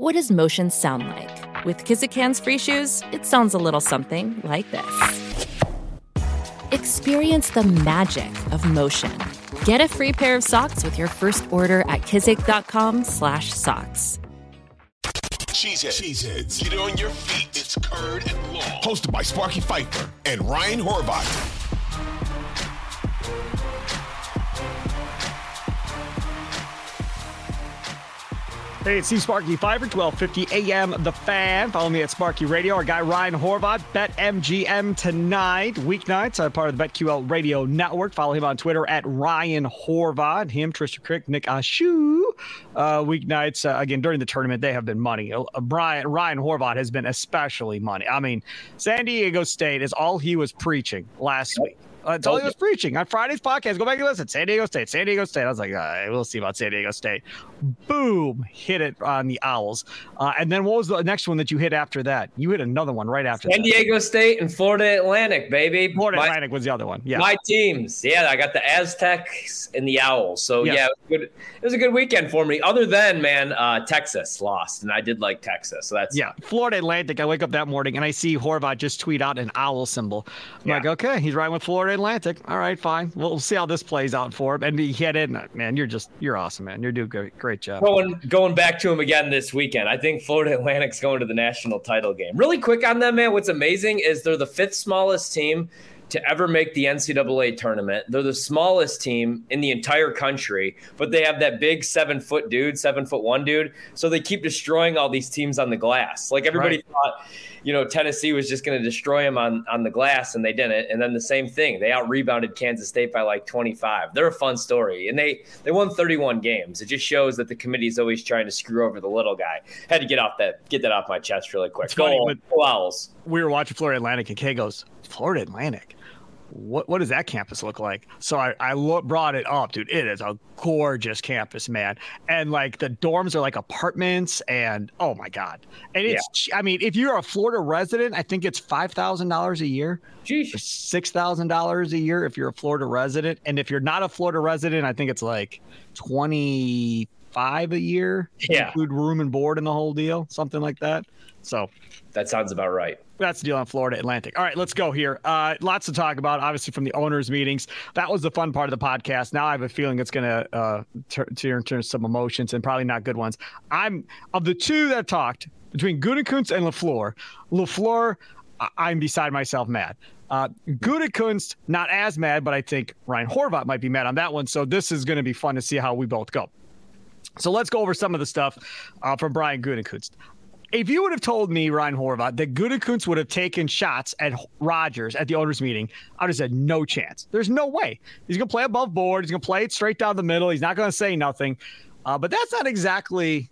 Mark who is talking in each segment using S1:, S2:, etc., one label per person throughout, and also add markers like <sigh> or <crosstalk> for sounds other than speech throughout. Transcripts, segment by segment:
S1: What does motion sound like? With Kizik hands free shoes, it sounds a little something like this. Experience the magic of motion. Get a free pair of socks with your first order at kizik.com/socks.
S2: Cheeseheads. Cheeseheads. Get on your feet. It's Curd and Long. Hosted by Sparky Fifer and Ryan Horvat.
S3: Hey, it's Steve Sparky Fifer, 1250 AM The Fan. Follow me at Sparky Radio. Our guy Ryan Horvat, Bet MGM tonight, weeknights, uh, part of the BetQL Radio Network. Follow him on Twitter at Ryan Horvat. Him, Tristan Crick, Nick Ashu. Uh, weeknights, uh, again, during the tournament, they have been money. Uh, Brian, Ryan Horvat has been especially money. I mean, San Diego State is all he was preaching last week. Uh, that's all he was preaching on Friday's podcast. Go back and listen. San Diego State, San Diego State. I was like, we'll see about San Diego State. Boom, hit it on the Owls. Uh, and then what was the next one that you hit after that? You hit another one right after
S4: San
S3: that.
S4: Diego State and Florida Atlantic, baby.
S3: Florida
S4: my,
S3: Atlantic was the other one. Yeah.
S4: My teams. Yeah, I got the Aztecs and the Owls. So, yeah, yeah it, was good. it was a good weekend for me. Other than, man, uh, Texas lost, and I did like Texas. So that's.
S3: Yeah, Florida Atlantic. I wake up that morning and I see Horvat just tweet out an owl symbol. I'm yeah. like, okay, he's riding with Florida Atlantic. All right, fine. We'll, see how this plays out for him. And he hit it. Man, you're just, you're awesome, man. You're doing great, great job.
S4: Going, going back to him again this weekend. I think Florida Atlantic's going to the national title game. Really quick on them, man. What's amazing is they're the fifth smallest team to ever make the NCAA tournament. They're the smallest team in the entire country, but they have that big seven foot dude, seven foot one dude. So they keep destroying all these teams on the glass. Like everybody right. thought, you know, Tennessee was just going to destroy them on, on the glass, and they didn't. And then the same thing, they out rebounded Kansas State by like 25. They're a fun story, and they they won 31 games. It just shows that the committee is always trying to screw over the little guy. Had to get off that get that off my chest really quick.
S3: It's Go funny,
S4: but Owls.
S3: We were watching Florida Atlantic, and Kay goes, Florida Atlantic what what does that campus look like? So I I lo- brought it up, dude. It is a gorgeous campus, man. And like the dorms are like apartments, and oh my god. And it's yeah. I mean, if you're a Florida resident, I think it's five thousand dollars a year. Six thousand dollars a year if you're a Florida resident, and if you're not a Florida resident, I think it's like twenty five a year.
S4: Yeah,
S3: include room and board and the whole deal, something like that. So
S4: that sounds about right.
S3: That's the deal on Florida Atlantic. All right, let's go here. Uh, lots to talk about, obviously, from the owners' meetings. That was the fun part of the podcast. Now I have a feeling it's going to uh, turn into some emotions and probably not good ones. I'm of the two that talked between Gutekunst and LaFleur. LaFleur, I'm beside myself mad. Uh, Gutekunst, not as mad, but I think Ryan Horvat might be mad on that one. So this is going to be fun to see how we both go. So let's go over some of the stuff uh, from Brian Gutekunst if you would have told me, Ryan Horvat, that Gutekunst would have taken shots at Rodgers at the owners' meeting, I would have said no chance. There's no way. He's going to play above board. He's going to play it straight down the middle. He's not going to say nothing. Uh, but that's not exactly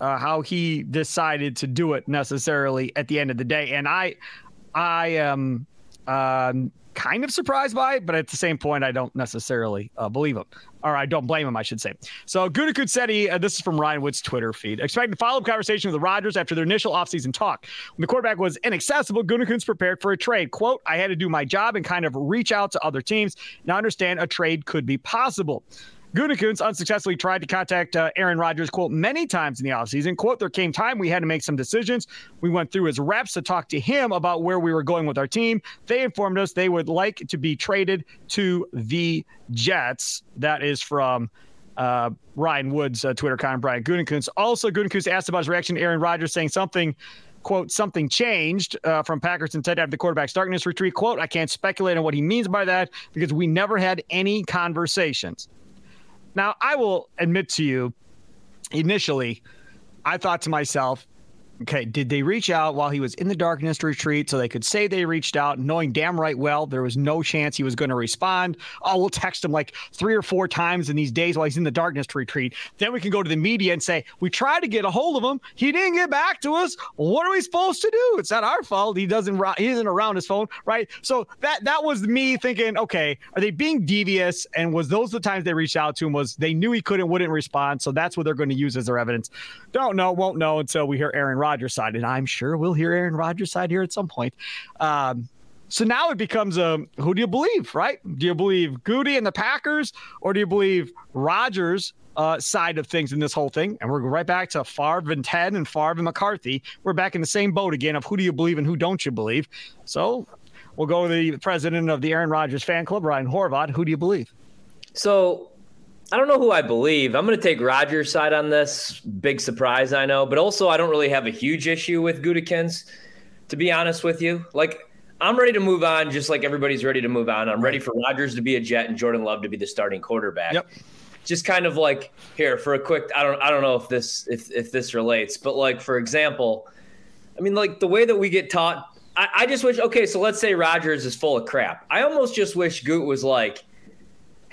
S3: uh, how he decided to do it necessarily at the end of the day. And I, I am um, kind of surprised by it, but at the same point, I don't necessarily uh, believe him. Or I don't blame him, I should say. So Gutekunst said he, uh, this is from Ryan Wood's Twitter feed, expecting a follow-up conversation with the Rodgers after their initial offseason talk. When the quarterback was inaccessible, Gutekunst prepared for a trade. Quote, I had to do my job and kind of reach out to other teams. Now understand a trade could be possible. Gutekunst unsuccessfully tried to contact uh, Aaron Rodgers, quote, many times in the offseason. Quote, there came time we had to make some decisions. We went through his reps to talk to him about where we were going with our team. They informed us they would like to be traded to the Jets. That is from uh, Ryan Wood's uh, Twitter comment, Brian Gutekunst. Also, Gutekunst asked about his reaction to Aaron Rodgers saying something quote, something changed uh, from Packers intent after the quarterback's darkness retreat. Quote, I can't speculate on what he means by that because we never had any conversations. Now, I will admit to you, initially, I thought to myself, Okay, did they reach out while he was in the darkness to retreat so they could say they reached out, knowing damn right well there was no chance he was going to respond? Oh, we'll text him like three or four times in these days while he's in the darkness to retreat. Then we can go to the media and say, We tried to get a hold of him. He didn't get back to us. What are we supposed to do? It's not our fault. He doesn't he isn't around his phone, right? So that that was me thinking, okay, are they being devious? And was those the times they reached out to him? Was they knew he couldn't, wouldn't respond. So that's what they're going to use as their evidence. Don't know, won't know until we hear Aaron Rodgers Rodgers side, and I'm sure we'll hear Aaron Rodgers side here at some point. Um, so now it becomes a who do you believe, right? Do you believe Goody and the Packers, or do you believe Rodgers uh, side of things in this whole thing? And we're right back to Favre and Ted and Favre and McCarthy. We're back in the same boat again of who do you believe and who don't you believe. So we'll go to the president of the Aaron Rodgers fan club, Ryan Horvat. Who do you believe?
S4: So I don't know who I believe. I'm going to take Rodgers' side on this. Big surprise, I know. But also, I don't really have a huge issue with Gutekunst, to be honest with you. Like, I'm ready to move on just like everybody's ready to move on. I'm ready for Rodgers to be a Jet and Jordan Love to be the starting quarterback.
S3: Yep.
S4: Just kind of like here for a quick I don't I don't know if this if if this relates, but like for example, I mean like the way that we get taught I, I just wish okay, so let's say Rodgers is full of crap. I almost just wish Goot was like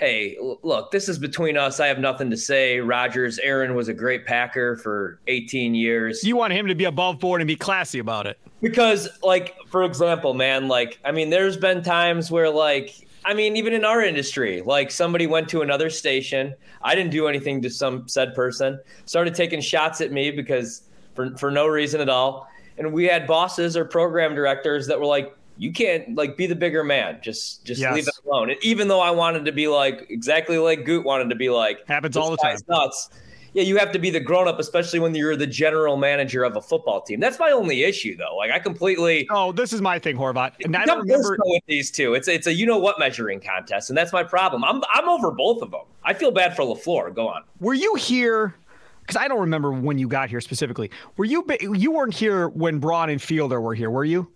S4: hey, look, this is between us. I have nothing to say. Rodgers, Aaron was a great Packer for 18 years.
S3: You want him to be above board and be classy about it.
S4: Because, like, for example, man, like, I mean, there's been times where, like, I mean, even in our industry, like somebody went to another station. I didn't do anything to some said person, started taking shots at me because for, for no reason at all. And we had bosses or program directors that were like, you can't like be the bigger man. Just just yes. leave it alone. And even though I wanted to be like exactly like Goot wanted to be like
S3: happens all the time.
S4: Nuts. Yeah, you have to be the grown up, especially when you're the general manager of a football team. That's my only issue, though. Like I completely.
S3: Oh, this is my thing, Horvat.
S4: And I don't remember with these two. It's it's a you know what measuring contest, and that's my problem. I'm I'm over both of them. I feel bad for LaFleur. Go on.
S3: Were you here? Because I don't remember when you got here specifically. Were you you weren't here when Braun and Fielder were here? Were you?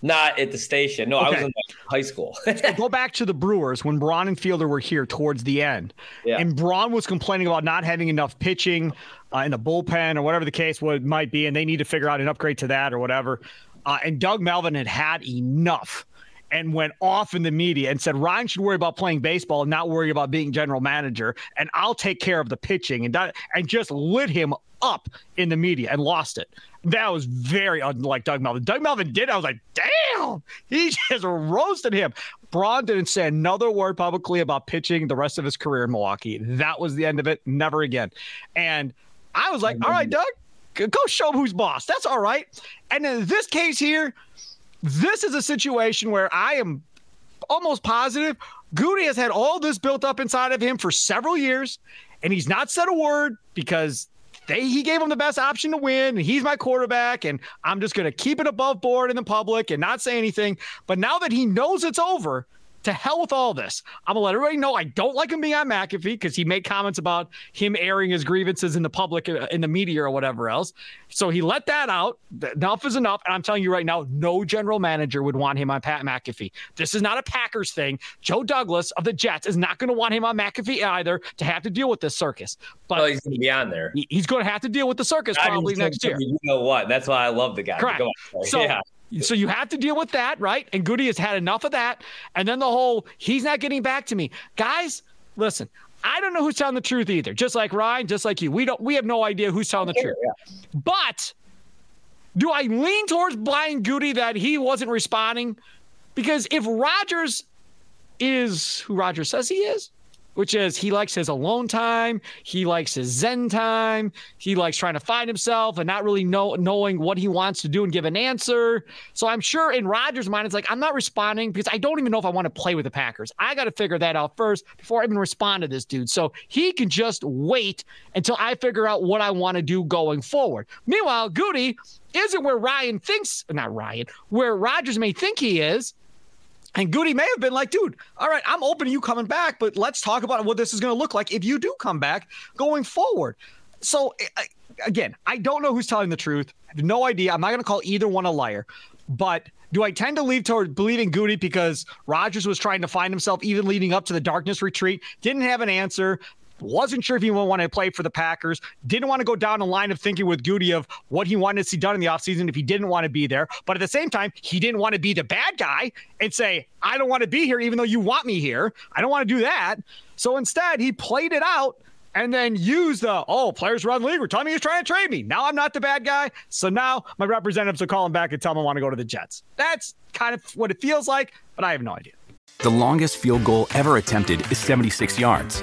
S4: Not at the station. No, okay. I was in high school. <laughs>
S3: so go back to the Brewers when Braun and Fielder were here towards the end. Yeah. And Braun was complaining about not having enough pitching uh, in the bullpen or whatever the case would might be, and they need to figure out an upgrade to that or whatever. Uh, and Doug Melvin had had enough and went off in the media and said Ryan should worry about playing baseball and not worry about being general manager, and I'll take care of the pitching, and and just lit him up in the media and lost it. That was very unlike Doug Melvin. Doug Melvin did. I was like, damn, he <laughs> just roasted him. Braun didn't say another word publicly about pitching the rest of his career in Milwaukee. That was the end of it. Never again. And I was like, all right, Doug, go show who's boss. That's all right. And in this case here, this is a situation where I am almost positive Goody has had all this built up inside of him for several years, and he's not said a word because they he gave him the best option to win. And he's my quarterback, and I'm just going to keep it above board in the public and not say anything. But now that he knows it's over, to hell with all this. I'm gonna let everybody know I don't like him being on McAfee because he made comments about him airing his grievances in the public, uh, in the media, or whatever else. So he let that out. Enough is enough. And I'm telling you right now, no general manager would want him on Pat McAfee. This is not a Packers thing. Joe Douglas of the Jets is not going to want him on McAfee either to have to deal with this circus. But
S4: oh, he's going to be on there.
S3: He's going to have to deal with the circus probably next year.
S4: You know what? That's why I love the guy.
S3: Correct. So, yeah. So you have to deal with that, right? And Goody has had enough of that. And then the whole he's not getting back to me. Guys, listen, I don't know who's telling the truth either. Just like Ryan, just like you. We don't we have no idea who's telling the truth. But do I lean towards blind Goody that he wasn't responding? Because if Rodgers is who Rodgers says he is, which is he likes his alone time, he likes his zen time, he likes trying to find himself and not really know knowing what he wants to do and give an answer. So I'm sure in Rodgers' mind, it's like I'm not responding because I don't even know if I want to play with the Packers. I got to figure that out first before I even respond to this dude. So he can just wait until I figure out what I want to do going forward. Meanwhile, Goody isn't where Ryan thinks, not Ryan, where Rodgers may think he is. And Goody may have been like, dude, all right, I'm open to you coming back, but let's talk about what this is going to look like if you do come back going forward. So, again, I don't know who's telling the truth. I have no idea. I'm not going to call either one a liar, but do I tend to leave toward believing Goody because Rodgers was trying to find himself even leading up to the darkness retreat, didn't have an answer, wasn't sure if he wanted to play for the Packers, didn't want to go down a line of thinking with Goody of what he wanted to see done in the offseason if he didn't want to be there. But at the same time, he didn't want to be the bad guy and say, I don't want to be here, even though you want me here. I don't want to do that. So instead, he played it out and then used the, oh, players around the league were telling me he's trying to trade me. Now I'm not the bad guy. So now my representatives are calling back and tell him I want to go to the Jets. That's kind of what it feels like, but I have no idea.
S5: The longest field goal ever attempted is 76 yards.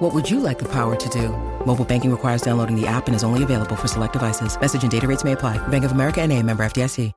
S6: What would you like the power to do? Mobile banking requires downloading the app and is only available for select devices. Message and data rates may apply. Bank of America and a member FDIC.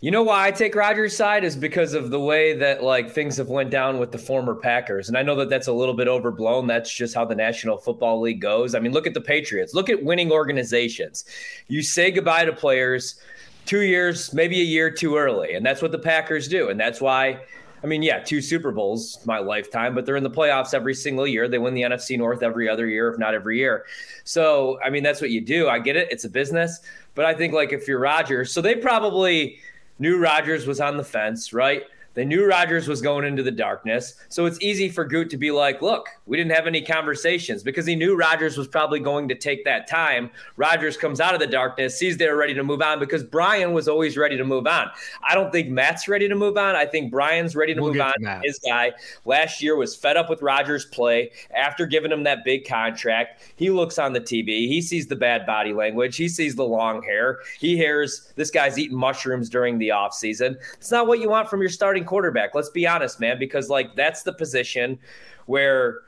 S4: You know why I take Rodgers' side is because of the way that like things have went down with the former Packers. And I know that that's a little bit overblown. That's just how the National Football League goes. I mean, look at the Patriots. Look at winning organizations. You say goodbye to players – two years, maybe a year too early. And that's what the Packers do. And that's why, I mean, yeah, two Super Bowls my lifetime, but they're in the playoffs every single year. They win the NFC North every other year, if not every year. So, I mean, that's what you do. I get it. It's a business. But I think, like, if you're Rodgers, so they probably knew Rodgers was on the fence, right? They knew Rodgers was going into the darkness. So it's easy for Goot to be like, look, we didn't have any conversations because he knew Rodgers was probably going to take that time. Rodgers comes out of the darkness, sees they're ready to move on because Brian was always ready to move on. I don't think Matt's ready to move on. I think Brian's ready to we'll move on. To His guy last year was fed up with Rodgers' play after giving him that big contract. He looks on the TV, he sees the bad body language, he sees the long hair, he hears this guy's eating mushrooms during the offseason. It's not what you want from your starting starting quarterback. Let's be honest, man, because like that's the position where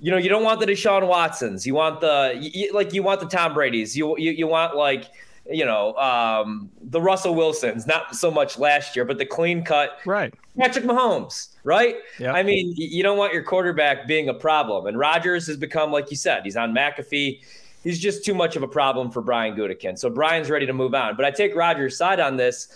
S4: you know you don't want the Deshaun Watsons. You want the you, like you want the Tom Brady's. You you, you want like you know um, the Russell Wilsons. Not so much last year, but the clean cut
S3: right
S4: Patrick Mahomes. Right. Yep. I mean, you don't want your quarterback being a problem. And Rodgers has become, like you said, he's on McAfee. He's just too much of a problem for Brian Gutekunst. So Brian's ready to move on. But I take Rodgers' side on this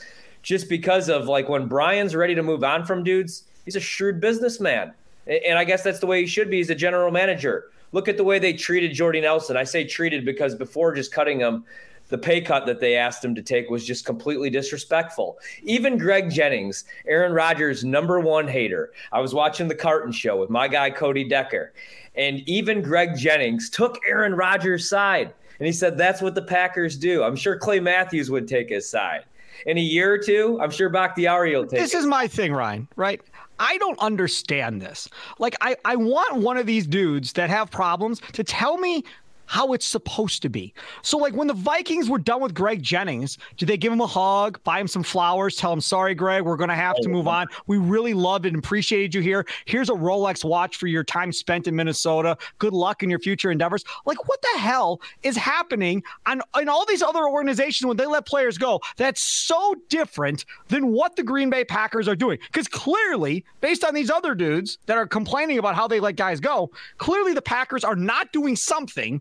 S4: just because of like when Brian's ready to move on from dudes, he's a shrewd businessman. And I guess that's the way he should be. He's a general manager. Look at the way they treated Jordy Nelson. I say treated because before just cutting him, the pay cut that they asked him to take was just completely disrespectful. Even Greg Jennings, Aaron Rodgers' number one hater. I was watching the Carton show with my guy Cody Decker, and even Greg Jennings took Aaron Rodgers' side. And he said that's what the Packers do. I'm sure Clay Matthews would take his side in a year or two, I'm sure Bakhtiari will take
S3: This
S4: it.
S3: is my thing, Ryan, right? I don't understand this. Like, I, I want one of these dudes that have problems to tell me how it's supposed to be. So, like when the Vikings were done with Greg Jennings, did they give him a hug, buy him some flowers, tell him, sorry, Greg, we're going to have to move oh. on. We really loved and appreciated you here. Here's a Rolex watch for your time spent in Minnesota. Good luck in your future endeavors. Like, what the hell is happening on in all these other organizations when they let players go? That's so different than what the Green Bay Packers are doing. Because clearly, based on these other dudes that are complaining about how they let guys go, clearly the Packers are not doing something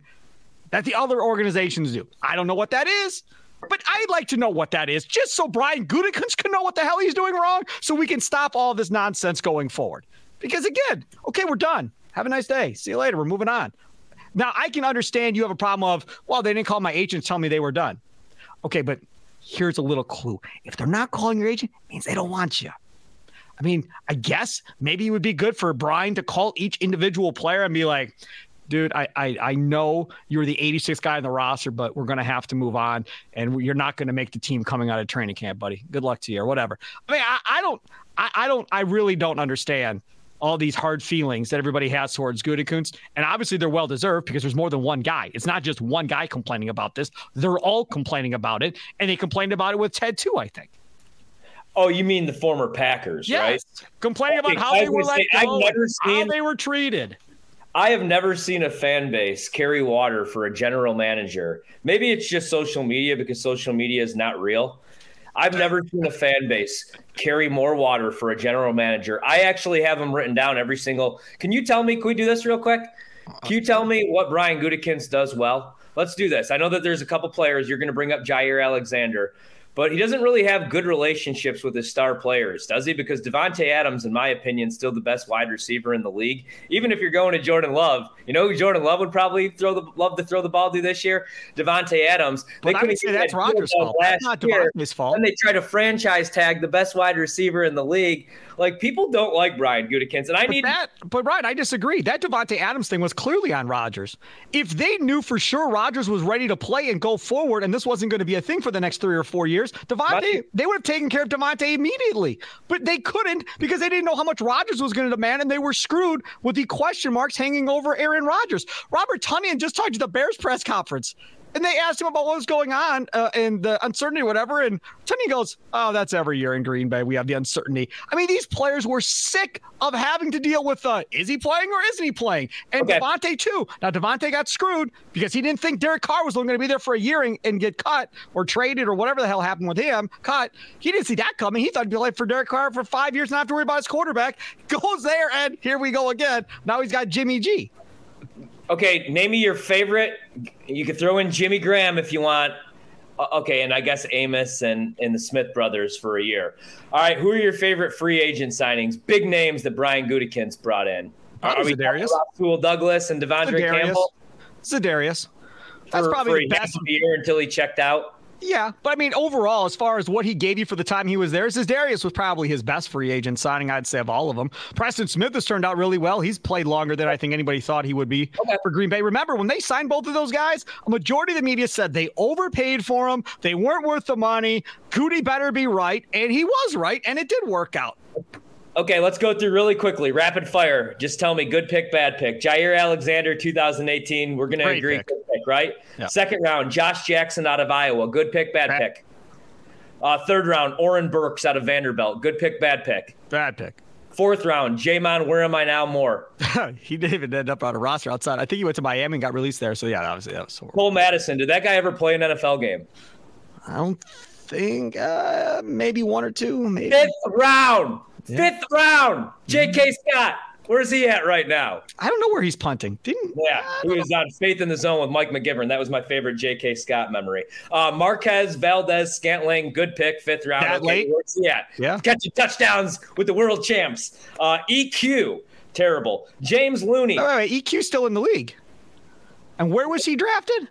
S3: that the other organizations do. I don't know what that is, but I'd like to know what that is, just so Brian Gutekunst can know what the hell he's doing wrong, so we can stop all this nonsense going forward. Because again, okay, we're done. Have a nice day. See you later. We're moving on. Now I can understand you have a problem of, well, they didn't call my agent tell me they were done. Okay, but here's a little clue. If they're not calling your agent, means they don't want you. I mean, I guess maybe it would be good for Brian to call each individual player and be like, dude, I, I, I know you're the 86th guy in the roster, but we're going to have to move on, and you're not going to make the team coming out of training camp, buddy. Good luck to you, or whatever. I mean, I, I don't, I, I don't, I really don't understand all these hard feelings that everybody has towards Gutekunst. And obviously they're well deserved because there's more than one guy. It's not just one guy complaining about this. They're all complaining about it. And they complained about it with Ted too, I think.
S4: Oh, you mean the former Packers,
S3: yes.
S4: right?
S3: Complaining about how
S4: I
S3: they were let
S4: say,
S3: go, how they were treated.
S4: I have never seen a fan base carry water for a general manager. Maybe it's just social media because social media is not real. I've never seen a fan base carry more water for a general manager. I actually have them written down every single. Can you tell me? Can we do this real quick? Can you tell me what Brian Gutekunst does well? Let's do this. I know that there's a couple players you're going to bring up Jaire Alexander, but he doesn't really have good relationships with his star players, does he? Because Davante Adams, in my opinion, still the best wide receiver in the league. Even if you're going to Jordan Love, you know who Jordan Love would probably throw the love to throw the ball to this year? Davante Adams.
S3: But I would say that's
S4: that
S3: Rodgers' fault. That's not. Davante's fault.
S4: And they try to franchise tag the best wide receiver in the league. Like people don't like Brian Gutekunst, and I
S3: But
S4: need
S3: that, but Ryan, I disagree. That Davante Adams thing was clearly on Rodgers. If they knew for sure Rodgers was ready to play and go forward, and this wasn't going to be a thing for the next three or four years,
S4: Davante,
S3: they would have taken care of Davante immediately. But they couldn't because they didn't know how much Rodgers was going to demand, and they were screwed with the question marks hanging over Aaron Rodgers. Robert Tonyan just talked to the Bears press conference. And they asked him about what was going on uh, and the uncertainty, or whatever. And Tony goes, "Oh, that's every year in Green Bay. We have the uncertainty." I mean, these players were sick of having to deal with, uh, "Is he playing or isn't he playing?" And
S4: Okay.
S3: Davante too. Now Davante got screwed because he didn't think Derek Carr was only going to be there for a year and, and get cut or traded or whatever the hell happened with him. Cut. He didn't see that coming. He thought he'd be like for Derek Carr for five years, and not have to worry about his quarterback. <laughs> Goes there, and here we go again. Now he's got Jimmy G.
S4: Okay, name me your favorite. You could throw in Jimmy Graham if you want. Uh, Okay, and I guess Amos and, and the Smith brothers for a year. All right, who are your favorite free agent signings? Big names that Brian Gutekunst brought in.
S3: Probably
S4: are we
S3: Za'Darius.
S4: about Douglas and De'Vondre
S3: Za'Darius.
S4: Campbell?
S3: Za'Darius. That's
S4: for,
S3: probably
S4: for
S3: the best.
S4: year until he checked out.
S3: Yeah, but I mean, overall, as far as what he gave you for the time he was there, Darius was probably his best free agent signing, I'd say, of all of them. Preston Smith has turned out really well. He's played longer than I think anybody thought he would be okay. for Green Bay. Remember, when they signed both of those guys, a majority of the media said they overpaid for them. They weren't worth the money. Goody better be right. And he was right, and it did work out.
S4: Okay, let's go through really quickly. Rapid fire. Just tell me good pick, bad pick. Jaire Alexander, 2018. We're going to agree.
S3: pick.
S4: Good pick, right?
S3: Yeah.
S4: Second round, Josh Jackson out of Iowa. Good pick, bad
S3: Bad.
S4: pick. Uh, third round, Oren Burks out of Vanderbilt. Good pick, bad pick.
S3: Bad pick.
S4: Fourth round, J'Mon, where am I now? More. <laughs>
S3: he didn't even end up on a roster outside. I think he went to Miami and got released there. So, yeah, that was, that was horrible.
S4: Cole Madison. Did that guy ever play an NFL game?
S3: I don't think uh, maybe one or two, maybe.
S4: Fifth round. Fifth round. J.K. Scott. Where's he at right now?
S3: I don't know where he's punting. Didn't
S4: Yeah, he was on Faith in the Zone with Mike McGivern. That was my favorite J.K. Scott memory. Uh, Marquez Valdes-Scantling, good pick, fifth round.
S3: That late?
S4: Where's he at?
S3: Yeah.
S4: Catching touchdowns with the world champs. Uh, EQ, terrible. James Looney,
S3: Wait, wait, wait, still in the league. And where was he drafted?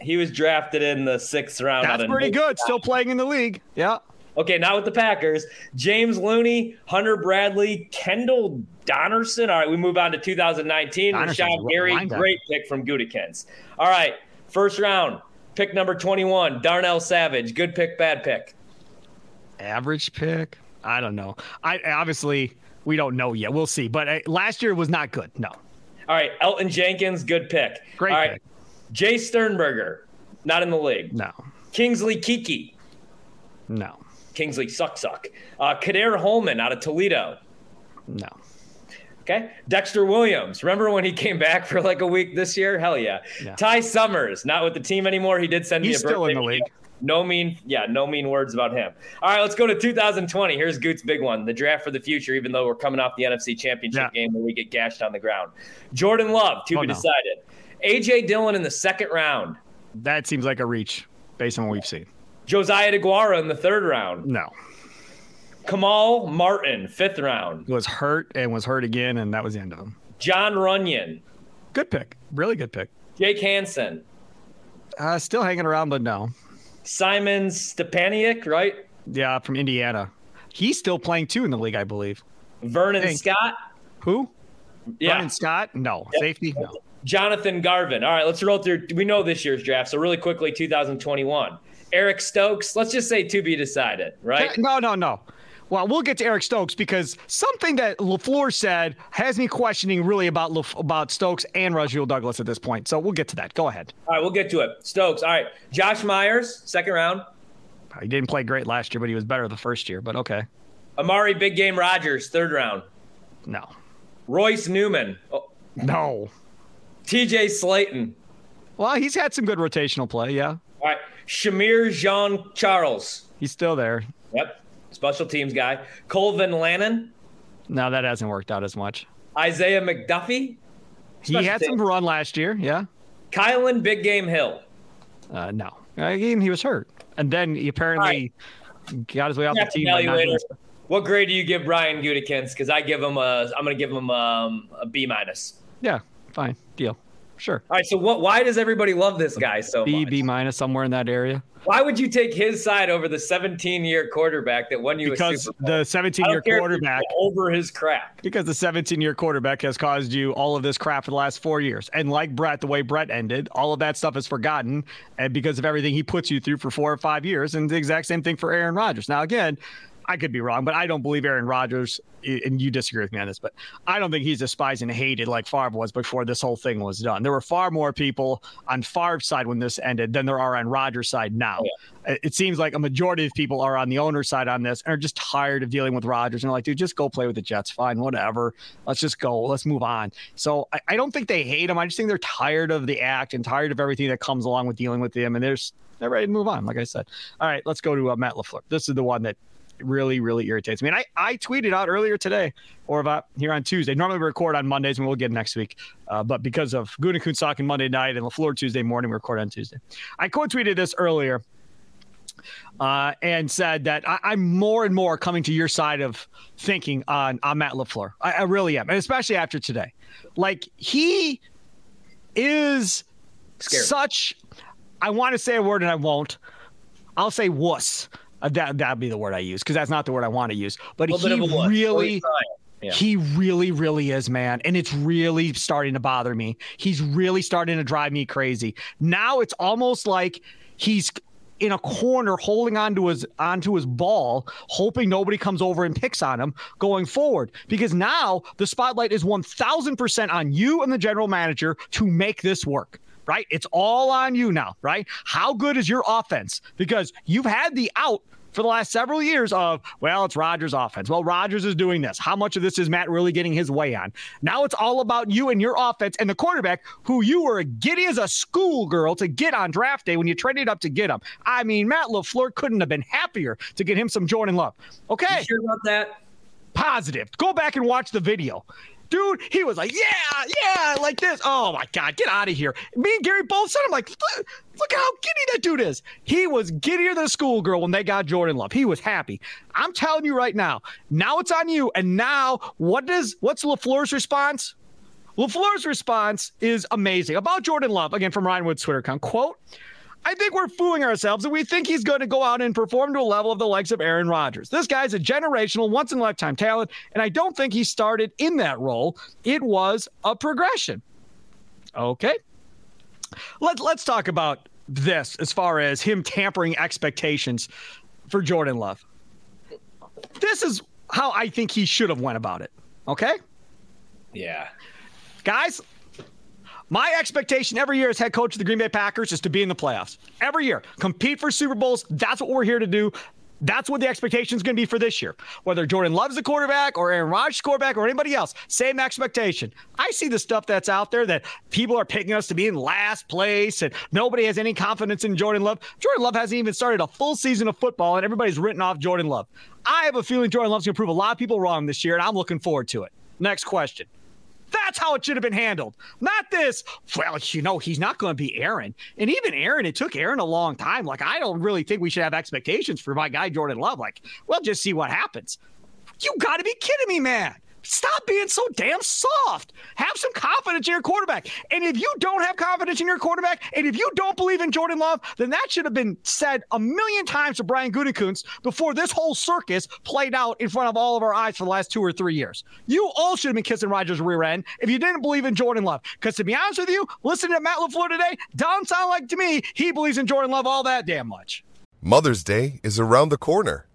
S4: he was drafted in the sixth round.
S3: That's pretty good. Still playing in the league. Yeah.
S4: Okay, not with the Packers. James Looney, Hunter Bradley, Kendall Donnerson. All right, we move on to 2019.
S3: Donnerson's
S4: Rashan
S3: a
S4: Gary, great pick from Gutekunst. All right, first round, pick number 21, Darnell Savage. Good pick, bad pick.
S3: Average pick. I don't know. I obviously we don't know yet. We'll see. But uh, last year was not good. No.
S4: All right, Elgton Jenkins, good pick.
S3: Great
S4: All right,
S3: pick.
S4: Jace Sternberger, not in the league.
S3: No.
S4: Kingsley Keke.
S3: No.
S4: Kingsley suck suck. Uh, Ka'dar Hollman out of Toledo.
S3: No.
S4: Okay. Dexter Williams. Remember when he came back for like a week this year? Hell yeah.
S3: Yeah.
S4: Ty Summers, not with the team anymore. He did send
S3: He's
S4: me a bird.
S3: He's still in the league.
S4: video. No mean, yeah, no mean words about him. All right, let's go to 2020. Here's Goot's big one, the draft for the future. Even though we're coming off the NFC Championship
S3: Yeah.
S4: game where we get gashed on the ground. Jordan Love to
S3: Oh,
S4: be
S3: no.
S4: decided. AJ Dillon in the second round.
S3: That seems like a reach based on what we've seen.
S4: Josiah Deguara in the third round.
S3: No.
S4: Kamal Martin, fifth round.
S3: He was hurt and was hurt again, and that was the end of him.
S4: Jon Runyan.
S3: Good pick. Really good pick.
S4: Jake Hansen.
S3: Uh, still hanging around, but no.
S4: Simon Stepaniak, right?
S3: Yeah, from Indiana. He's still playing too in the league, I believe.
S4: Vernon Scott.
S3: Who?
S4: Yeah.
S3: Brian Scott? No. Safety? No.
S4: Jonathan Garvin. All right, let's roll through. We know this year's draft, so really quickly, 2021. Eric Stokes. Let's just say to be decided, right?
S3: No, no, no. Well, we'll get to Eric Stokes because something that LaFleur said has me questioning really about Laf- about Stokes and Rasul Douglas at this point. So we'll get to that. Go ahead.
S4: All right, we'll get to it. Stokes. All right, Josh Myers, second round.
S3: He didn't play great last year, but he was better the first year. But okay.
S4: Amari Big Game Rodgers, third round.
S3: No.
S4: Royce Newman. Oh,
S3: No.
S4: TJ Slaton.
S3: Well, he's had some good rotational play. Yeah.
S4: All right. Shamir Jean Charles.
S3: He's still there.
S4: Yep. Special teams guy. Cole Van Lanen.
S3: No, that hasn't worked out as much.
S4: Isaiah McDuffie.
S3: He
S4: Special
S3: had some run last year. Yeah.
S4: Kylin Big Game Hill.
S3: Uh, no. Again, he was hurt. And then he apparently got his way off the team. by not
S4: evaluator.
S3: doing-
S4: What grade do you give Brian Gutekunst? Because I give him a. I'm going to give him um, a B minus.
S3: Yeah. Fine. Deal. Sure.
S4: All right. So what? Why does everybody love this guy so
S3: B,
S4: much?
S3: B minus somewhere in that area.
S4: Why would you take his side over the 17 year quarterback that won you a
S3: Because
S4: Super Bowl?
S3: the 17
S4: I
S3: year
S4: don't care if
S3: quarterback.
S4: over his crap.
S3: Because the 17 year quarterback has caused you all of this crap for the last four years. And like Brett, the way Brett ended, all of that stuff is forgotten. And because of everything he puts you through for four or five years. And the exact same thing for Aaron Rodgers. Now, again, I could be wrong, but I don't believe Aaron Rodgers, and you disagree with me on this, but I don't think he's despised and hated like Favre was before this whole thing was done. There were far more people on Favre's side when this ended than there are on Rodgers' side now. It- It seems like a majority of people are on the owner's side on this and are just tired of dealing with Rodgers and are like, dude, just go play with the Jets. Fine, whatever. Let's just go. Let's move on. So I, I don't think they hate him. I just think they're tired of the act and tired of everything that comes along with dealing with him. And there's they're ready to move on, like I said. All right, let's go to uh, Matt LaFleur. This is the one that really, really irritates me. And I, I tweeted out earlier today, or about here on Tuesday. Normally we record on Mondays and we'll get next week. Uh, but because of Gutekunst talking Monday night and LaFleur Tuesday morning, we record on Tuesday. I quote tweeted this earlier uh, and said that I, I'm more and more coming to your side of thinking on, on Matt LaFleur. I, I really am. And especially after today. Like he is
S4: Scared.
S3: such, I want to say a word and I won't. I'll say wuss. Uh, that that'd be the word I use because that's not the word I want to use. But he
S4: bit of a what?
S3: really,
S4: Yeah.
S3: he really, really is, man, and it's really starting to bother me. He's really starting to drive me crazy. Now it's almost like he's in a corner holding onto his onto his ball, hoping nobody comes over and picks on him going forward. Because now the spotlight is one thousand percent on you and the general manager to make this work right? It's all on you now, right? How good is your offense? Because you've had the out for the last several years of, well, it's Rodgers' offense. Well, Rodgers is doing this. How much of this is Matt really getting his way on? Now it's all about you and your offense and the quarterback who you were giddy as a schoolgirl to get on draft day when you traded up to get him. I mean, Matt LaFleur couldn't have been happier to get him some Jordan Love. Okay
S4: You sure about that?
S3: positive. Go back and watch the video. Dude, he was like, yeah, yeah, like this. Oh my God, get out of here. Me and Gary both said, I'm like, look, look how giddy that dude is. He was giddier than a schoolgirl when they got Jordan Love. He was happy. I'm telling you right now, now it's on you. And now, what does what's LaFleur's response? LaFleur's response is amazing about Jordan Love, again from Ryan Wood's Twitter account. Quote, I think we're fooling ourselves and we think he's going to go out and perform to a level of the likes of Aaron Rodgers. This guy's a generational, once in a lifetime talent, and I don't think he started in that role. It was a progression. Okay. Let, let's talk about this as far as him tampering expectations for Jordan Love. This is how I think he should have went about it. Okay?
S4: Yeah.
S3: Guys, my expectation every year as head coach of the Green Bay Packers is to be in the playoffs. Every year, compete for Super Bowls. That's what we're here to do. That's what the expectation is going to be for this year. Whether Jordan loves the quarterback or Aaron Rodgers quarterback or anybody else, same expectation. I see the stuff that's out there that people are picking us to be in last place and nobody has any confidence in Jordan Love. Jordan Love hasn't even started a full season of football and everybody's written off Jordan Love. I have a feeling Jordan Love's going to prove a lot of people wrong this year and I'm looking forward to it. Next question. That's how it should have been handled. Not this, well, you know, he's not going to be Aaron. And even Aaron, it took Aaron a long time. Like, I don't really think we should have expectations for my guy, Jordan Love. Like, well, just see what happens. You got to be kidding me, man. Stop being so damn soft. Have some confidence in your quarterback. And if you don't have confidence in your quarterback, and if you don't believe in Jordan Love, then that should have been said a million times to Brian Gutekunst before this whole circus played out in front of all of our eyes for the last two or three years. You all should have been kissing Rodgers' rear end if you didn't believe in Jordan Love. Because to be honest with you, listening to Matt LaFleur today, doesn't sound like to me he believes in Jordan Love all that damn much.
S7: Mother's Day is around the corner.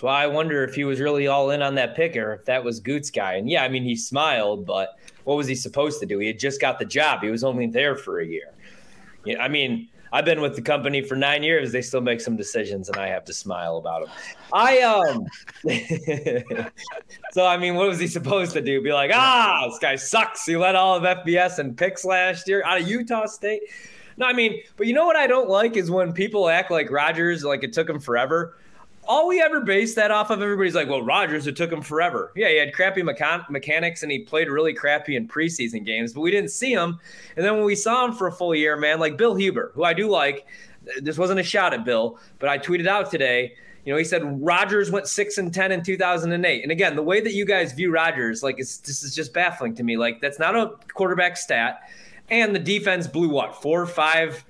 S4: Why I wonder if he was really all in on that pick or if that was Goots guy. And yeah, I mean, he smiled, but what was he supposed to do? He had just got the job. He was only there for a year. Yeah, I mean, I've been with the company for nine years. They still make some decisions, and I have to smile about them. I um. <laughs> so I mean, what was he supposed to do? Be like, ah, this guy sucks. He led all of FBS and picks last year out of Utah State. No, I mean, but you know what I don't like is when people act like Rodgers, like it took him forever all we ever base that off of, everybody's like, well, Rodgers, it took him forever. Yeah, he had crappy mechan- mechanics and he played really crappy in preseason games, but we didn't see him. And then when we saw him for a full year, man, like Bill Huber, who I do like, this wasn't a shot at Bill, but I tweeted out today. You know, he said Rodgers went six and ten in 2008. And again, the way that you guys view Rodgers, like, this is just baffling to me. Like, that's not a quarterback stat. And the defense blew what four or five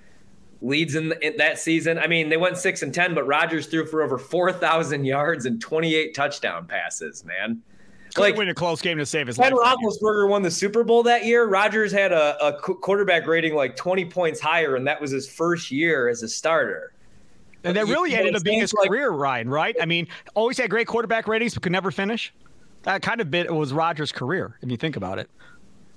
S4: leads in, the, in, that season. I mean, they went six and ten, but Rodgers threw for over four thousand yards and twenty eight touchdown passes. Man,
S3: Could like win a close game to save his
S4: life. Ben Roethlisberger won the Super Bowl that year. Rodgers had a, a quarterback rating like twenty points higher, and that was his first year as a starter.
S3: And that really ended up being his like, career, Ryan. Right? I mean, always had great quarterback ratings, but could never finish. That kind of bit was Rodgers' career, if you think about it.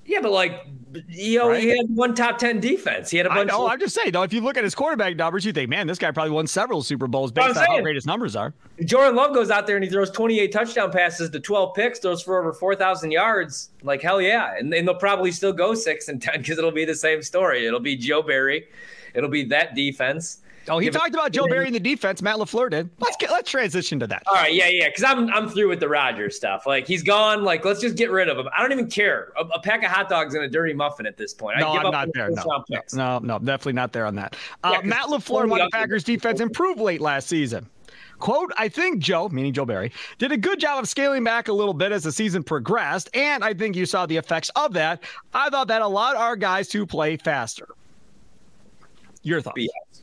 S4: Yeah, but like you know, right? he had one top ten defense. He had a bunch.
S3: No, of- I'm just saying though. If you look at his quarterback numbers, you think, man, this guy probably won several Super Bowls based on saying, how great his numbers are.
S4: Jordan Love goes out there and he throws 28 touchdown passes to 12 picks, throws for over 4,000 yards. Like hell yeah, and, and they'll probably still go six and ten because it'll be the same story. It'll be Joe Barry, it'll be that defense.
S3: Oh, he talked about Joe Barry in the defense. Matt LaFleur did. Let's get let's transition to that.
S4: All right, yeah, yeah. Because I'm I'm through with the Rodgers stuff. Like he's gone. Like let's just get rid of him. I don't even care. A, a pack of hot dogs and a dirty muffin at this point.
S3: No, I'm not there. No, no, no, definitely not there on that. Uh, yeah, Matt LaFleur, what the Packers defense improved late last season. Quote, I think Joe, meaning Joe Barry, did a good job of scaling back a little bit as the season progressed, and I think you saw the effects of that. I thought that allowed our guys to play faster. Your thoughts?
S4: All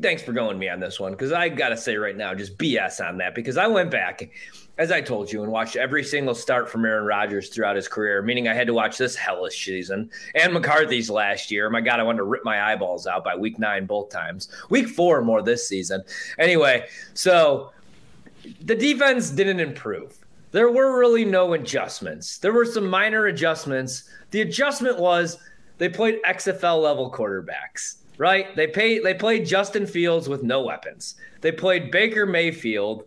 S4: thanks for going me on this one because I got to say right now, just BS on that because I went back, as I told you, and watched every single start from Aaron Rodgers throughout his career, meaning I had to watch this hellish season and McCarthy's last year. My God, I wanted to rip my eyeballs out by week nine both times. Week four more this season. Anyway, so the defense didn't improve. There were really no adjustments. There were some minor adjustments. The adjustment was they played XFL level quarterbacks right? They pay they played Justin Fields with no weapons. They played Baker Mayfield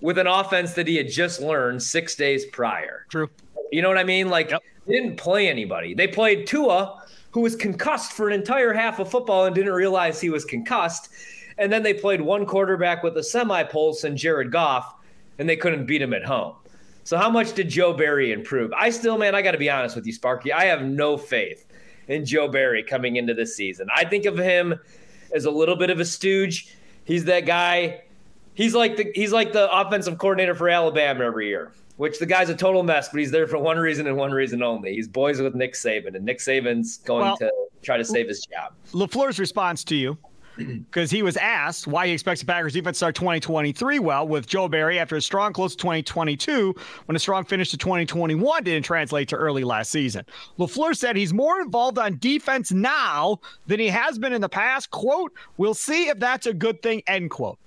S4: with an offense that he had just learned six days prior.
S3: True.
S4: You know what I mean? Like yep. they didn't play anybody. They played Tua, who was concussed for an entire half of football and didn't realize he was concussed. And then they played one quarterback with a semi pulse and Jared Goff, and they couldn't beat him at home. So how much did Joe Barry improve? I still, man, I got to be honest with you, Sparky. I have no faith and Joe Barry coming into this season. I think of him as a little bit of a stooge. He's that guy. He's like the he's like the offensive coordinator for Alabama every year, which the guy's a total mess, but he's there for one reason and one reason only. He's boys with Nick Saban, and Nick Saban's going well, to try to save his job.
S3: LaFleur's response to you <clears throat> because he was asked why he expects the Packers defense to start 2023 well with Joe Barry after a strong close to 2022 when a strong finish to 2021 didn't translate to early last season. LaFleur said he's more involved on defense now than he has been in the past. Quote, we'll see if that's a good thing, end quote.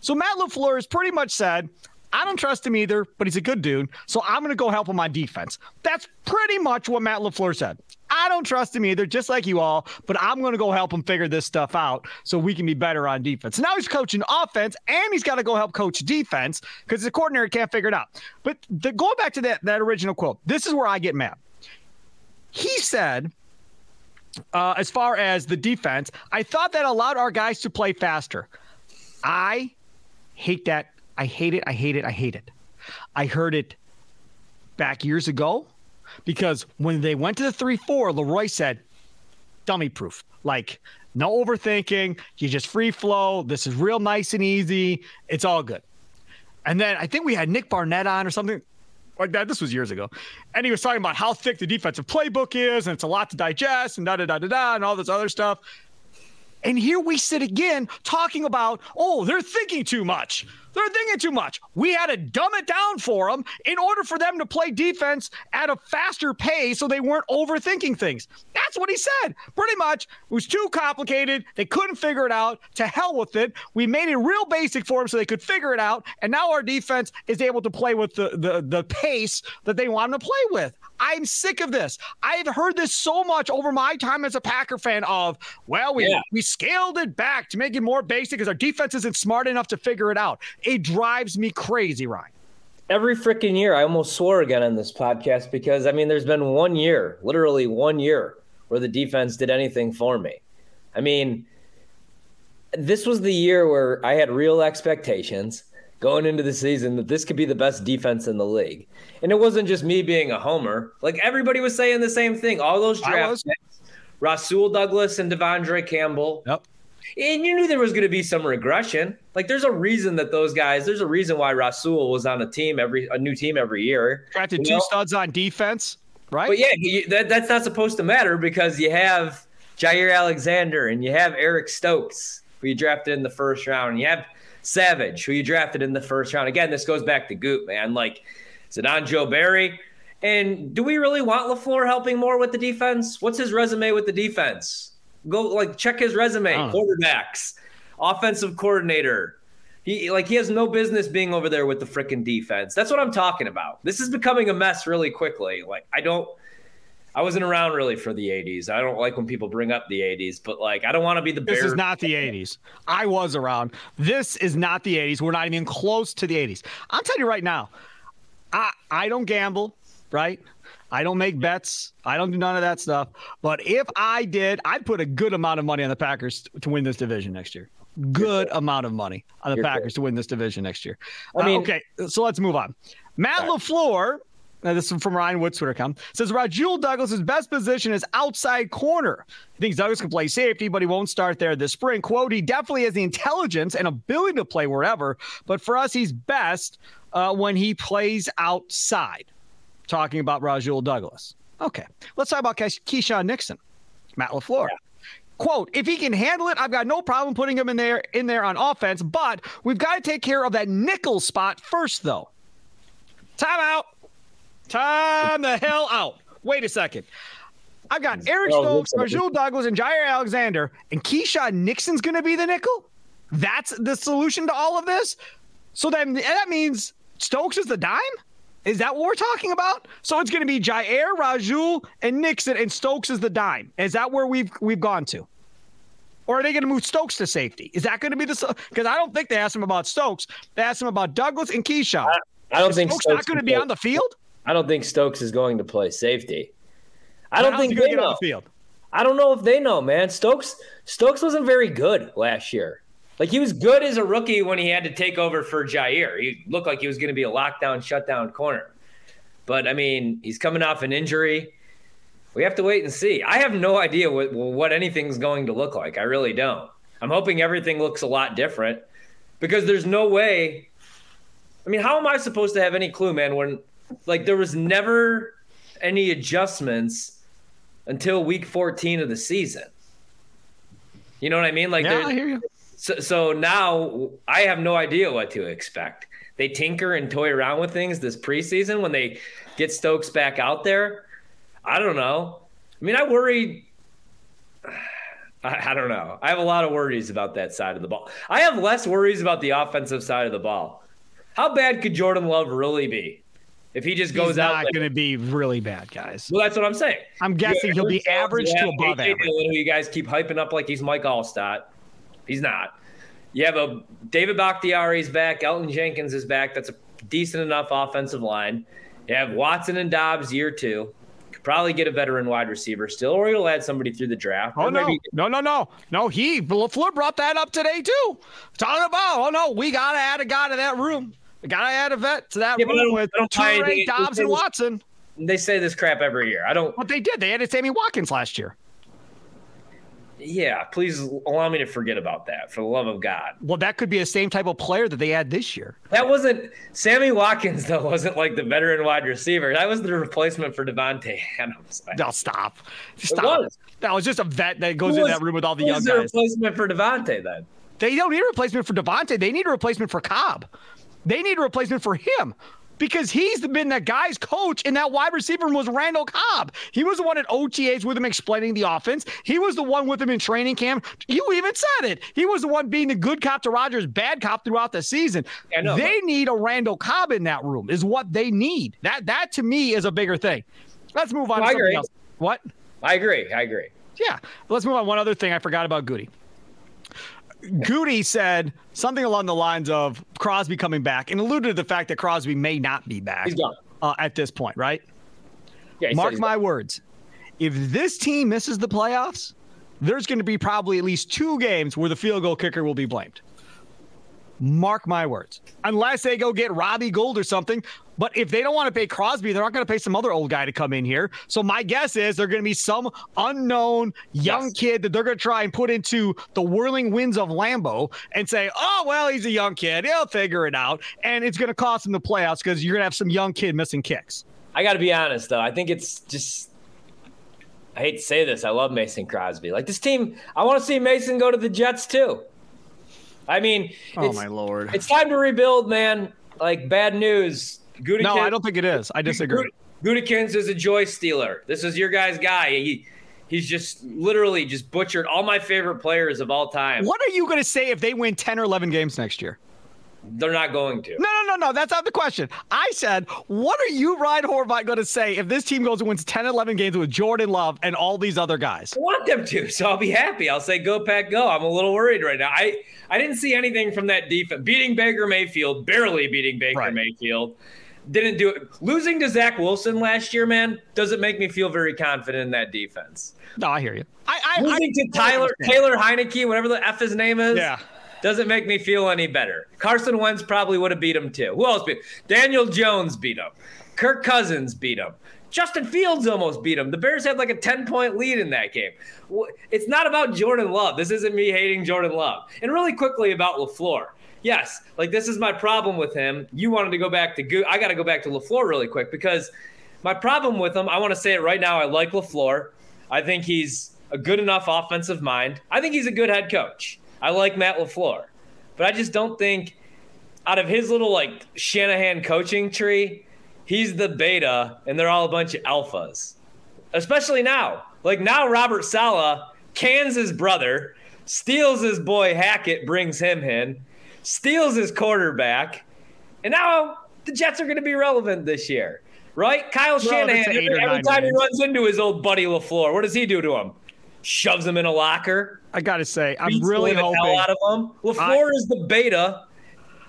S3: So Matt LaFleur has pretty much said, I don't trust him either, but he's a good dude. So I'm going to go help him on defense. That's pretty much what Matt LaFleur said. I don't trust him either, just like you all, but I'm going to go help him figure this stuff out so we can be better on defense. Now he's coaching offense and he's got to go help coach defense because the coordinator can't figure it out. But the, going back to that, that original quote, this is where I get mad. He said, uh, as far as the defense, I thought that allowed our guys to play faster. I hate that I hate it. I hate it. I hate it. I heard it back years ago because when they went to the 3 4, Leroy said, dummy proof. Like, no overthinking. You just free flow. This is real nice and easy. It's all good. And then I think we had Nick Barnett on or something like that. This was years ago. And he was talking about how thick the defensive playbook is and it's a lot to digest and da da da da da and all this other stuff. And here we sit again talking about, oh, they're thinking too much. They're thinking too much. We had to dumb it down for them in order for them to play defense at a faster pace so they weren't overthinking things. That's what he said. Pretty much, it was too complicated. They couldn't figure it out. To hell with it. We made it real basic for them so they could figure it out. And now our defense is able to play with the, the, the pace that they want them to play with. I'm sick of this. I've heard this so much over my time as a Packer fan of, well, we, yeah. we scaled it back to make it more basic because our defense isn't smart enough to figure it out. It drives me crazy, Ryan.
S4: Every freaking year, I almost swore again on this podcast because, I mean, there's been one year, literally one year, where the defense did anything for me. I mean, this was the year where I had real expectations going into the season that this could be the best defense in the league. And it wasn't just me being a homer. Like everybody was saying the same thing. All those drafts, Rasul Douglas and De'Vondre Campbell.
S3: Yep.
S4: And you knew there was going to be some regression. Like there's a reason that those guys, there's a reason why Rasul was on a team every a new team every year.
S3: Drafted two know? studs on defense, right?
S4: But yeah, you, that, that's not supposed to matter because you have Jaire Alexander and you have Eric Stokes, who you drafted in the first round. And you have Savage, who you drafted in the first round. Again, this goes back to Goop, man. Like, is it on Joe Barry? And do we really want LaFleur helping more with the defense? What's his resume with the defense? Go like check his resume. Quarterbacks, offensive coordinator. He like he has no business being over there with the freaking defense. That's what I'm talking about. This is becoming a mess really quickly. Like I don't I wasn't around really for the 80s. I don't like when people bring up the 80s, but like I don't want to be the
S3: This is not the 80s. I was around. This is not the 80s. We're not even close to the 80s. I'm telling you right now. I I don't gamble, right? I don't make bets. I don't do none of that stuff. But if I did, I'd put a good amount of money on the Packers to win this division next year. Good amount of money on the You're Packers to win this division next year. I mean, uh, okay, so let's move on. Matt right. LaFleur now, this is from Ryan Wood Twitter account. Says Rasul Douglas's best position is outside corner. He thinks Douglas can play safety, but he won't start there this spring. Quote, he definitely has the intelligence and ability to play wherever, but for us, he's best uh, when he plays outside. Talking about Rasul Douglas. Okay. Let's talk about Keisean Nixon, Matt LaFleur. Yeah. Quote, if he can handle it, I've got no problem putting him in there in there on offense, but we've got to take care of that nickel spot first, though. Time out. Time the hell out. Wait a second. I've got Eric Stokes, Rasul Douglas, and Jaire Alexander, and Keisean Nixon's going to be the nickel. That's the solution to all of this. So then that means Stokes is the dime. Is that what we're talking about? So it's going to be Jaire, Rasul, and Nixon, and Stokes is the dime. Is that where we've we've gone to? Or are they going to move Stokes to safety? Is that going to be the because I don't think they asked him about Stokes. They asked him about Douglas and Keisean. I,
S4: I don't is think
S3: Stokes, Stokes not going to be on the field.
S4: I don't think Stokes is going to play safety. I don't think they know.
S3: The field?
S4: I don't know if they know, man. Stokes Stokes wasn't very good last year. Like he was good as a rookie when he had to take over for Jaire. He looked like he was going to be a lockdown, shutdown corner. But I mean, he's coming off an injury. We have to wait and see. I have no idea what what anything's going to look like. I really don't. I'm hoping everything looks a lot different because there's no way. I mean, how am I supposed to have any clue, man, when like there was never any adjustments until week 14 of the season. You know what I mean? Like,
S3: yeah, I hear you.
S4: So, so now I have no idea what to expect. They tinker and toy around with things this preseason when they get Stokes back out there. I don't know. I mean, I worry. <sighs> I, I don't know. I have a lot of worries about that side of the ball. I have less worries about the offensive side of the ball. How bad could Jordan Love really be? If he just goes
S3: He's
S4: out,
S3: not going to be really bad, guys.
S4: Well, that's what I'm saying.
S3: I'm guessing he'll be average to above average.
S4: You guys keep hyping up like he's Mike Alstott. He's not. You have a David Bakhtiari's back. Elgton Jenkins is back. That's a decent enough offensive line. You have Watson and Doubs year two. could probably get a veteran wide receiver still, or he'll add somebody through the draft.
S3: Oh no,
S4: maybe-
S3: no, no, no, no. He LaFleur brought that up today too. Talking about, oh no, we gotta add a guy to that room. We gotta add a vet to that
S4: Yeah,
S3: room with Toure, Doubs, and Watson.
S4: They say this crap every year. I don't.
S3: But they did. They added Sammy Watkins last year.
S4: Yeah, please allow me to forget about that. For the love of God,
S3: Well, that could be the same type of player that they had this year.
S4: that wasn't Sammy Watkins though. Wasn't like the veteran wide receiver. That was the replacement for Davante Adams.
S3: No, stop. Stop.
S4: was.
S3: That was just a vet that goes
S4: Who
S3: in that room with all the young
S4: was the
S3: guys.
S4: replacement for Davante then?
S3: They don't need a replacement for Davante. They need a replacement for Cobb. They need a replacement for him because he's been that guy's coach and that wide receiver room was Randall Cobb. He was the one at OTAs with him explaining the offense. He was the one with him in training camp. You even said it. He was the one being the good cop to Rodgers, bad cop throughout the season.
S4: Yeah, know,
S3: they need a Randall Cobb in that room is what they need. That that to me is a bigger thing. Let's move on
S4: No,
S3: to
S4: I
S3: something
S4: agree.
S3: else. What?
S4: I agree. I agree.
S3: Yeah. Let's move on. One other thing I forgot about Goody. Goody said something along the lines of Crosby coming back and alluded to the fact that Crosby may not be back uh, at this point, right?
S4: Yeah,
S3: Mark my words. If this team misses the playoffs, there's going to be probably at least two games where the field goal kicker will be blamed. Mark my words. Unless they go get Robbie Gould or something. But if they don't want to pay Crosby, they're not going to pay some other old guy to come in here. So my guess is they're going to be some unknown young
S4: Yes.
S3: kid that they're going to try and put into the whirling winds of Lambeau and say, oh, well, he's a young kid. He'll figure it out. And it's going to cost him the playoffs because you're going to have some young kid missing kicks.
S4: I got to be honest though. I think it's just. I hate to say this. I love Mason Crosby. Like this team, I want to see Mason go to the Jets too. I mean,
S3: Oh, my Lord.
S4: it's time to rebuild, man. Like bad news. Gutekunst,
S3: No, I don't think it is. I disagree.
S4: Gutekunst is a joy stealer. This is your guy's guy. He, he's just literally just butchered all my favorite players of all time.
S3: What are you going to say if they win 10 or 11 games next year?
S4: They're not going to.
S3: No, no. That's not the question. I said, what are you, Ryan Horvat, going to say if this team goes and wins 10, 11 games with Jordan Love and all these other guys?
S4: I want them to, so I'll be happy. I'll say go pack go. I'm a little worried right now. I I didn't see anything from that defense. Beating Baker Mayfield, barely beating Baker
S3: Right.
S4: Mayfield. Didn't do it. Losing to Zach Wilson last year, man, doesn't make me feel very confident in that defense.
S3: No, I hear you. I, I,
S4: Losing
S3: I,
S4: to Tyler Taylor Heinicke, whatever the F his name is,
S3: Yeah.
S4: Doesn't make me feel any better. Carson Wentz probably would have beat him too. Who else beat? Daniel Jones beat him. Kirk Cousins beat him. Justin Fields almost beat him. The Bears had like a 10 point lead in that game. It's not about Jordan Love. This isn't me hating Jordan Love. And really quickly about LaFleur. Yes, like this is my problem with him. You wanted to go back to Go- I got to go back to LaFleur really quick because my problem with him, I want to say it right now. I like LaFleur. I think he's a good enough offensive mind. I think he's a good head coach. I like Matt LaFleur. But I just don't think out of his little like Shanahan coaching tree, he's the beta and they're all a bunch of alphas. Especially now. Like now Robert Saleh cans his brother, steals his boy Hackett, brings him in, steals his quarterback, and now the Jets are going to be relevant this year. Right? Kyle Shanahan, every,
S3: or
S4: every
S3: nine
S4: time he runs into his old buddy LaFleur, what does he do to him? Shoves him in a locker.
S3: I got to say, I'm really
S4: the living hell
S3: hoping.
S4: out of him. LaFleur is the beta.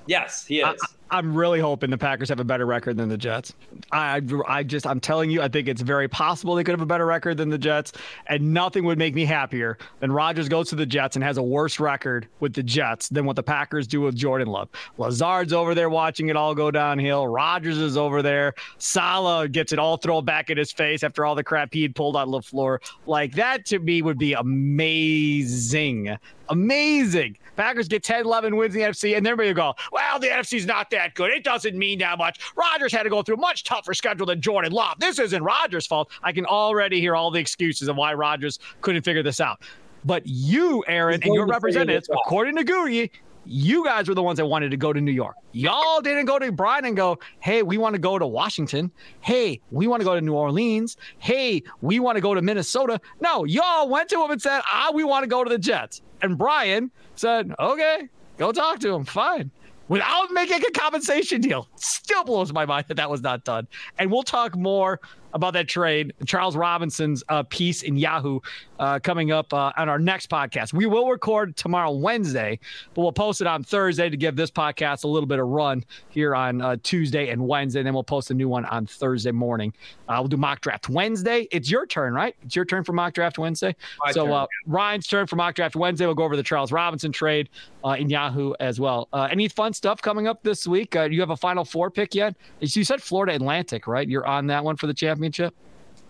S4: Yes, he is.
S3: I'm really hoping the Packers have a better record than the Jets. I, I just, I'm telling you, I think it's very possible they could have a better record than the Jets, and nothing would make me happier than Rodgers goes to the Jets and has a worse record with the Jets than what the Packers do with Jordan Love. Lazard's over there watching it all go downhill. Rodgers is over there. Saleh gets it all thrown back in his face after all the crap he had pulled on LaFleur. Like that to me would be amazing. Amazing. Packers get 10, 11 wins in the NFC, and everybody will go, well, the NFC's not that good. It doesn't mean that much. Rodgers had to go through a much tougher schedule than Jordan Love. This isn't Rodgers' fault. I can already hear all the excuses of why Rodgers couldn't figure this out. But you, Aaron, and your
S4: going to figure
S3: representatives, according to Goody, you guys were the ones that wanted to go to New York. Y'all didn't go to Brian and go, hey, we want to go to Washington. Hey, we want to go to New Orleans. Hey, we want to go to Minnesota. No, y'all went to him and said, ah, we want to go to the Jets. And Brian said, okay, go talk to him. Fine. Without making a compensation deal. Still blows my mind that that was not done. And we'll talk more about that trade. Charles Robinson's uh, piece in Yahoo uh, coming up uh, on our next podcast. We will record tomorrow, Wednesday, but we'll post it on Thursday to give this podcast a little bit of run here on uh, Tuesday and Wednesday. And then we'll post a new one on Thursday morning. Uh, we'll do mock draft Wednesday. It's your turn, right? It's your turn for mock draft Wednesday. My so turn. Ryan's turn for mock draft Wednesday. We'll go over the Charles Robinson trade in Yahoo as well. any fun stuff coming up this week? you have a Final Four pick yet? You said Florida Atlantic, right? You're on that one for the championship.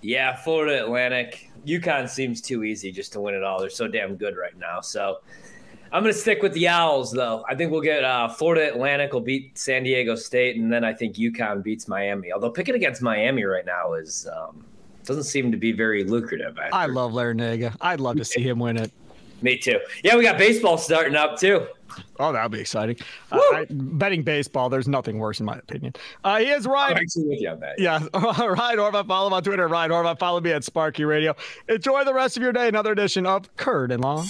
S4: Yeah, Florida Atlantic. UConn seems too easy just to win it all. They're so damn good right now. So I'm going to stick with the Owls, though. I think we'll get uh, Florida Atlantic will beat San Diego State, and then I think UConn beats Miami. Although picking against Miami right now is um, doesn't seem to be very lucrative.
S3: After. I love Larrañaga. I'd love to see him win it. <laughs>
S4: Me too. Yeah, we got baseball starting up too.
S3: Oh, that'll be exciting. Uh, I, betting baseball, there's nothing worse in my opinion. Uh, he is Ryan.
S4: I'm actually with you on that.
S3: Yeah, <laughs> Ryan Horvat. Follow him on Twitter. Ryan Horvat. Follow me at Sparky Radio. Enjoy the rest of your day. Another edition of Curd and Long.